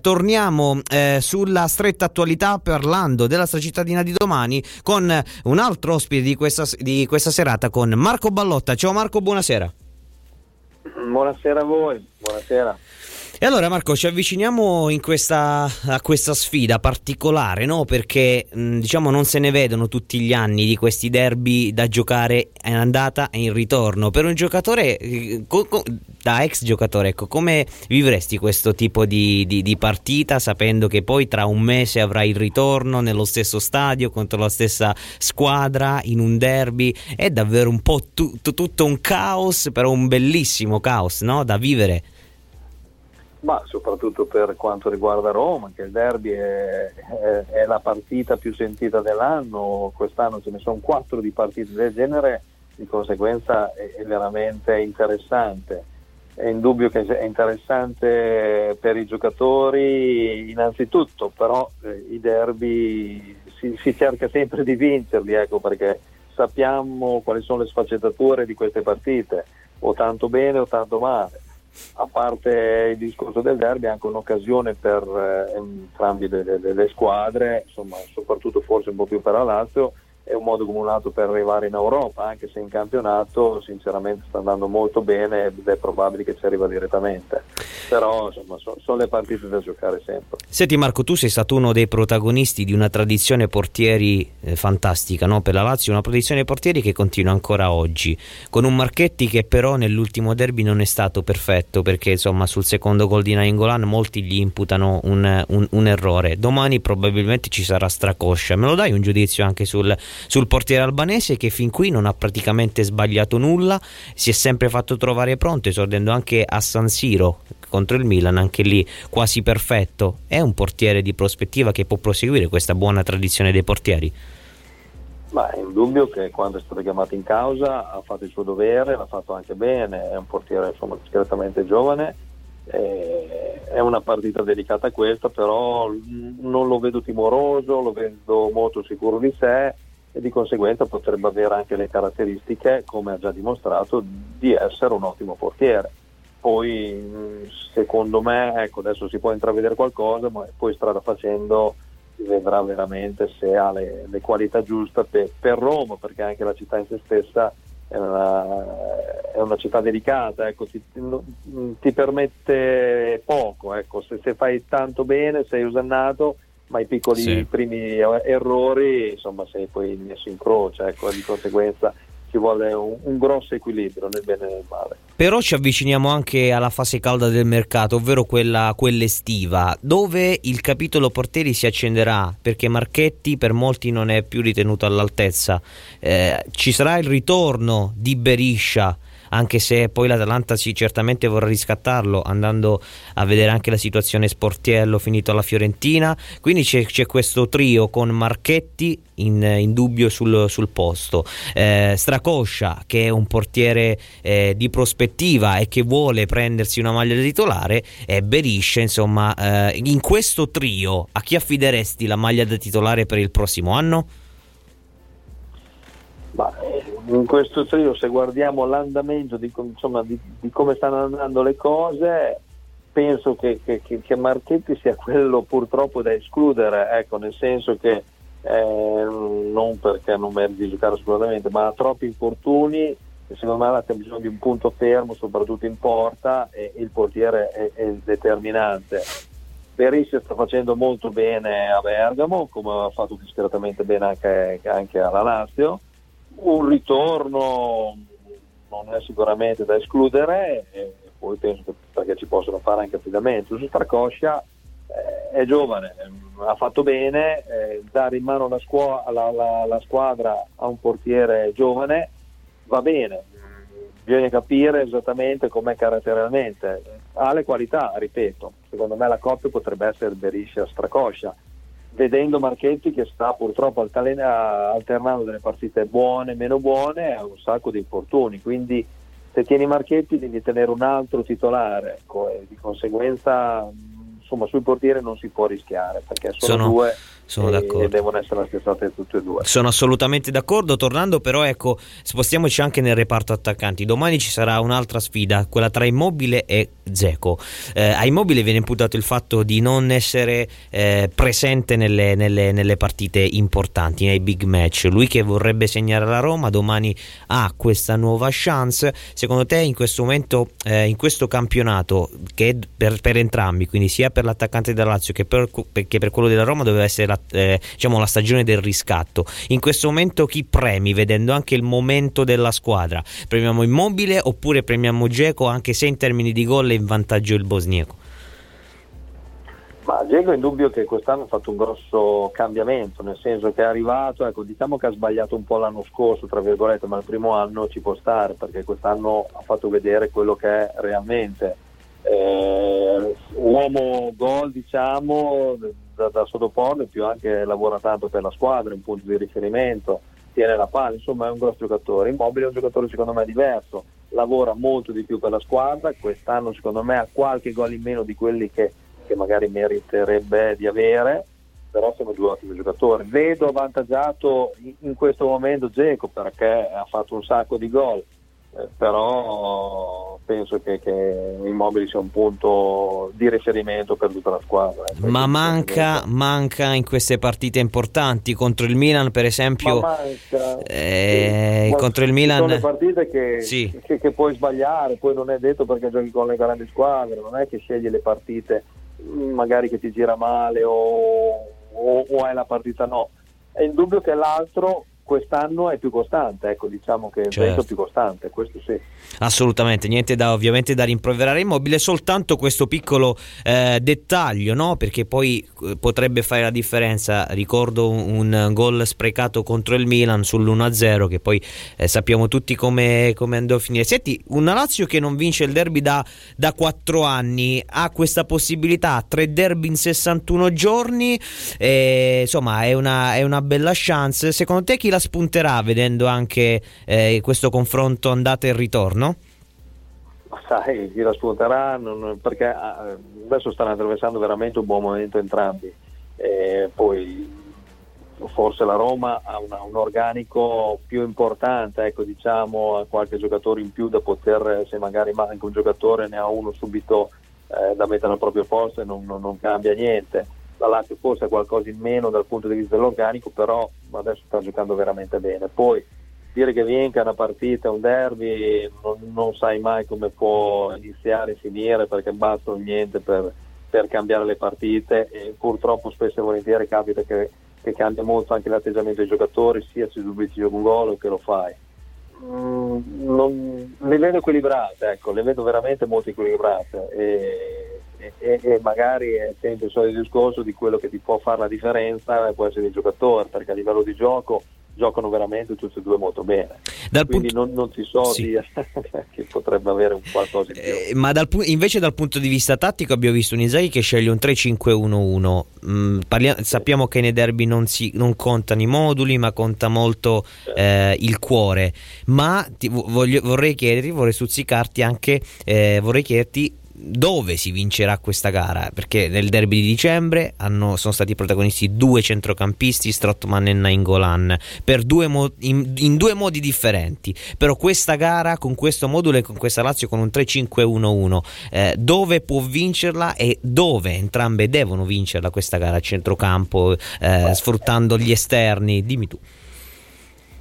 Torniamo eh, sulla stretta attualità parlando della cittadina di domani con un altro ospite di questa, di questa, serata con Marco Ballotta. Ciao Marco, buonasera. Buonasera a voi, buonasera. E allora Marco ci avviciniamo questa, a questa sfida particolare no? perché mh, diciamo non se ne vedono tutti gli anni di questi derby da giocare in andata e in ritorno. Per un giocatore, eh, co- co- da ex giocatore, ecco, come vivresti questo tipo di, di, di, partita sapendo che poi tra un mese avrai il ritorno nello stesso stadio contro la stessa squadra in un derby? È davvero un po' tu, tu, tutto un caos, però un bellissimo caos no? da vivere ma soprattutto per quanto riguarda Roma, che il derby è, è, è, la partita più sentita dell'anno, quest'anno ce ne sono quattro di partite del genere, di conseguenza è, è veramente interessante. È indubbio che è interessante per i giocatori innanzitutto, però eh, i derby si, si, cerca sempre di vincerli, ecco, perché sappiamo quali sono le sfaccettature di queste partite, o tanto bene o tanto male a parte il discorso del derby è anche un'occasione per eh, entrambe le, le, le, squadre, insomma, soprattutto forse un po' più per la Lazio, è un modo come un altro per arrivare in Europa, anche se in campionato sinceramente sta andando molto bene ed è probabile che ci arriva direttamente. Però insomma so, sono le partite da giocare sempre. Senti Marco, tu sei stato uno dei protagonisti di una tradizione portieri eh, fantastica no? per la Lazio, una tradizione portieri che continua ancora oggi, con un Marchetti che però nell'ultimo derby non è stato perfetto perché insomma sul secondo gol di Nainggolan molti gli imputano un, un, un errore. Domani probabilmente ci sarà stracoscia. Me lo dai un giudizio anche sul sul portiere albanese che fin qui non ha praticamente sbagliato nulla, si è sempre fatto trovare pronto, esordendo anche a San Siro contro il Milan, anche lì quasi perfetto. È un portiere di prospettiva che può proseguire questa buona tradizione dei portieri? Ma è indubbio che quando è stato chiamato in causa ha fatto il suo dovere, l'ha fatto anche bene, è un portiere insomma, discretamente giovane, è una partita delicata questa, però non lo vedo timoroso, lo vedo molto sicuro di sé e di conseguenza potrebbe avere anche le caratteristiche, come ha già dimostrato, di essere un ottimo portiere. Poi secondo me, ecco, adesso si può intravedere qualcosa, ma poi strada facendo si vedrà veramente se ha le, le qualità giuste per, per, Roma, perché anche la città in se stessa è una, è una città delicata, ecco, ti, ti, permette poco, ecco, se, se fai tanto bene, sei usannato ma i piccoli sì. primi errori insomma sei poi messo in croce ecco, di conseguenza ci vuole un, un, grosso equilibrio nel bene e nel male. Però ci avviciniamo anche alla fase calda del mercato, ovvero quella, quella estiva, dove il capitolo portieri si accenderà perché Marchetti per molti non è più ritenuto all'altezza. Eh, ci sarà il ritorno di Beriscia anche se poi l'Atalanta sì, certamente vorrà riscattarlo andando a vedere anche la situazione Sportiello finito alla Fiorentina quindi c'è, c'è questo trio con Marchetti in, in dubbio sul, sul posto eh, Stracoscia che è un portiere eh, di prospettiva e che vuole prendersi una maglia da titolare e Berisce insomma eh, in questo trio a chi affideresti la maglia da titolare per il prossimo anno? Ma in questo trio, se guardiamo l'andamento di, insomma, di, di come stanno andando le cose, penso che, che, che, Marchetti sia quello purtroppo da escludere, ecco, nel senso che eh, non perché non meriti di giocare assolutamente, ma ha troppi infortuni e secondo me ha bisogno di un punto fermo, soprattutto in porta, e il portiere è, è determinante. Perissi sta facendo molto bene a Bergamo, come ha fatto discretamente bene anche, anche alla Lazio un ritorno non è sicuramente da escludere e poi penso che perché ci possono fare anche affidamento su Stracoscia eh, è giovane ha fatto bene eh, dare in mano la, scu- la, la, la, squadra a un portiere giovane va bene. Bisogna capire esattamente com'è caratterialmente. Ha le qualità ripeto. Secondo me la coppia potrebbe essere Beriscia Stracoscia vedendo Marchetti che sta purtroppo alternando delle partite buone e meno buone ha un sacco di infortuni. Quindi se tieni Marchetti devi tenere un altro titolare ecco, e di conseguenza insomma sui portieri non si può rischiare perché sono, sono due sono d'accordo. devono essere la stessa tutti e due. Sono assolutamente d'accordo. Tornando, però, ecco, spostiamoci anche nel reparto attaccanti. Domani ci sarà un'altra sfida, quella tra Immobile e Zeco. Eh, a Immobile viene imputato il fatto di non essere eh, presente nelle, nelle, nelle, partite importanti, nei big match. Lui che vorrebbe segnare la Roma, domani ha questa nuova chance. Secondo te, in questo momento, eh, in questo campionato, che per, per, entrambi, quindi sia per l'attaccante della Lazio che per, che per quello della Roma, doveva essere la eh, diciamo, la stagione del riscatto. In questo momento chi premi, vedendo anche il momento della squadra? Premiamo Immobile oppure premiamo Geco, anche se in termini di gol è in vantaggio il bosniaco? Ma Diego è indubbio che quest'anno ha fatto un grosso cambiamento, nel senso che è arrivato, ecco, diciamo che ha sbagliato un po' l'anno scorso, tra virgolette, ma il primo anno ci può stare, perché quest'anno ha fatto vedere quello che è realmente. Eh, uomo gol, diciamo, da, da sottoporlo, in più anche lavora tanto per la squadra, un punto di riferimento, tiene la palla, insomma è un grosso giocatore. Immobile è un giocatore secondo me diverso, lavora molto di più per la squadra, quest'anno secondo me ha qualche gol in meno di quelli che, che magari meriterebbe di avere, però sono due ottimi giocatori. Vedo avvantaggiato in, in questo momento Geco perché ha fatto un sacco di gol eh, però penso che, che Immobili sia un punto di riferimento per tutta la squadra. Eh. Ma manca, manca, in queste partite importanti contro il Milan, per esempio. Manca, eh, sì. contro il Milan. Sono le partite che, sì. che, che, puoi sbagliare, poi non è detto perché giochi con le grandi squadre, non è che scegli le partite mm, magari che ti gira male o, o, o è la partita no. È indubbio che l'altro quest'anno è più costante, ecco diciamo che certo. è più costante, questo sì. Assolutamente, niente da ovviamente da rimproverare immobile, soltanto questo piccolo eh, dettaglio, no? perché poi eh, potrebbe fare la differenza, ricordo un, un gol sprecato contro il Milan sull'1-0 che poi eh, sappiamo tutti come, come, andò a finire. Senti, una Lazio che non vince il derby da, da 4 anni, ha questa possibilità, tre derby in 61 giorni, eh, insomma è una, è una bella chance, secondo te chi la la spunterà vedendo anche eh, questo confronto andata e ritorno? Sai, chi la spunterà non, perché ah, adesso stanno attraversando veramente un buon momento entrambi. E poi forse la Roma ha una, un organico più importante, ecco, diciamo, ha qualche giocatore in più da poter, se magari manca un giocatore, ne ha uno subito eh, da mettere al proprio posto e non, non, non cambia niente la Lazio forse ha qualcosa in meno dal punto di vista dell'organico, però adesso sta giocando veramente bene. Poi dire che vinca una partita, un derby, non, non sai mai come può iniziare e finire perché basta niente per, per, cambiare le partite e purtroppo spesso e volentieri capita che, che cambia molto anche l'atteggiamento dei giocatori, sia se subisci un gol o che lo fai. Mm, non, le vedo equilibrate, ecco, le vedo veramente molto equilibrate. E, e, e, magari è sempre il solito discorso di quello che ti può fare la differenza può essere il giocatore perché a livello di gioco giocano veramente tutti e due molto bene. Dal quindi punto... non, non, si so sì. che potrebbe avere un qualcosa in più. Eh, ma dal pu- invece dal punto di vista tattico abbiamo visto un Isai che sceglie un 3-5-1-1 mm, parlia- sì. sappiamo che nei derby non, si, non, contano i moduli ma conta molto eh, il cuore. Ma voglio, vorrei chiederti vorrei stuzzicarti anche eh, vorrei chiederti dove si vincerà questa gara? Perché nel derby di dicembre hanno, sono stati protagonisti due centrocampisti Strottman e Nainggolan mo- in, in, due modi differenti. Però questa gara con questo modulo e con questa Lazio con un 3-5-1-1 eh, dove può vincerla e dove entrambe devono vincerla questa gara a centrocampo eh, sfruttando gli esterni? Dimmi tu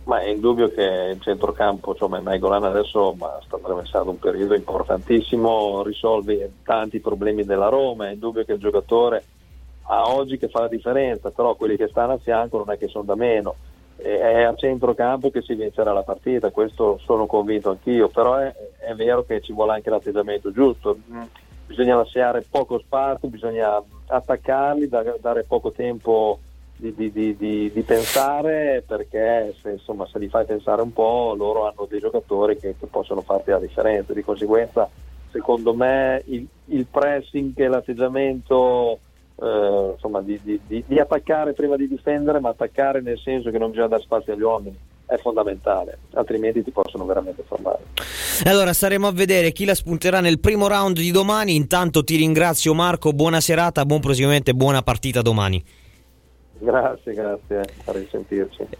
ma è indubbio che il centrocampo, insomma, Maigolan adesso sta attraversando un periodo importantissimo, risolve tanti problemi della Roma, è indubbio che il giocatore a oggi che fa la differenza, però quelli che stanno a fianco non è che sono da meno. È a centrocampo che si vincerà la partita, questo sono convinto anch'io, però è, è vero che ci vuole anche l'atteggiamento giusto. Bisogna lasciare poco spazio, bisogna attaccarli, dare poco tempo di, di, di, di, pensare perché se, insomma, se li fai pensare un po' loro hanno dei giocatori che, che possono farti la differenza di conseguenza secondo me il, il pressing e l'atteggiamento eh, insomma, di, attaccare prima di difendere ma attaccare nel senso che non bisogna dare spazio agli uomini è fondamentale, altrimenti ti possono veramente fermare. Allora staremo a vedere chi la spunterà nel primo round di domani. Intanto ti ringrazio Marco, buona serata, buon proseguimento e buona partita domani. Gracias, gracias, para sentirse.